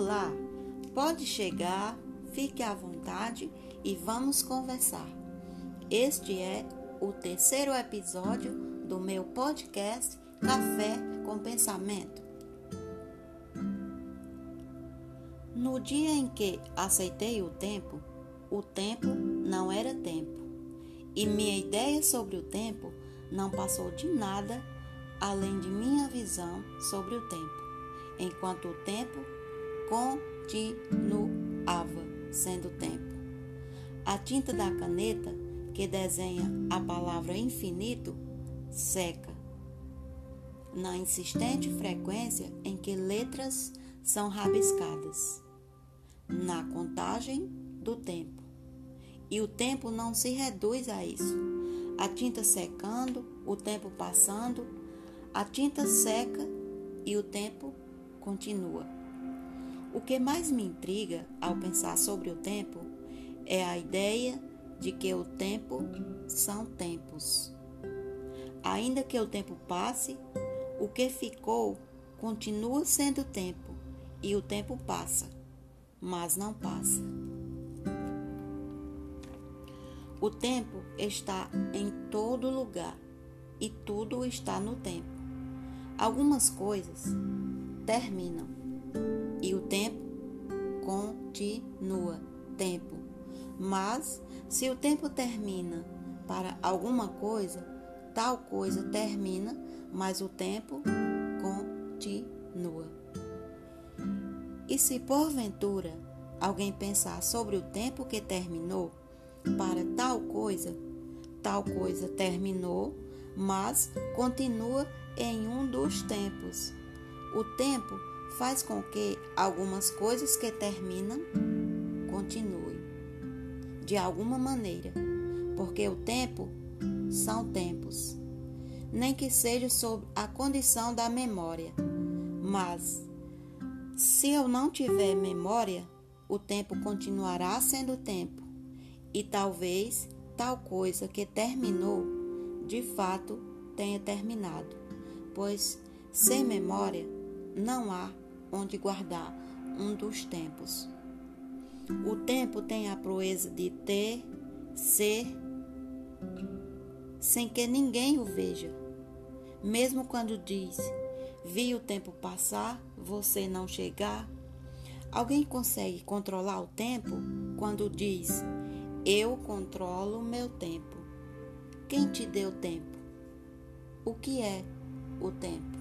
Olá, pode chegar, fique à vontade e vamos conversar. Este é o terceiro episódio do meu podcast Café com Pensamento. No dia em que aceitei o tempo, o tempo não era tempo, e minha ideia sobre o tempo não passou de nada além de minha visão sobre o tempo, enquanto o tempo continuava sendo tempo. A tinta da caneta que desenha a palavra infinito seca, na insistente frequência em que letras são rabiscadas, na contagem do tempo. E o tempo não se reduz a isso. A tinta secando, o tempo passando, a tinta seca e o tempo continua. O que mais me intriga ao pensar sobre o tempo é a ideia de que o tempo são tempos. Ainda que o tempo passe, o que ficou continua sendo tempo e o tempo passa, mas não passa. O tempo está em todo lugar e tudo está no tempo. Algumas coisas terminam e o tempo continua. Tempo. Mas se o tempo termina para alguma coisa, tal coisa termina, mas o tempo continua. E se porventura alguém pensar sobre o tempo que terminou para tal coisa, tal coisa terminou, mas continua em um dos tempos. O tempo faz com que algumas coisas que terminam continuem de alguma maneira, porque o tempo são tempos, nem que seja sob a condição da memória. Mas se eu não tiver memória, o tempo continuará sendo tempo, e talvez tal coisa que terminou, de fato, tenha terminado pois sem memória não há onde guardar um dos tempos. O tempo tem a proeza de ter, ser, sem que ninguém o veja. Mesmo quando diz, vi o tempo passar, você não chegar. Alguém consegue controlar o tempo quando diz, eu controlo meu tempo. Quem te deu tempo? O que é? o tempo.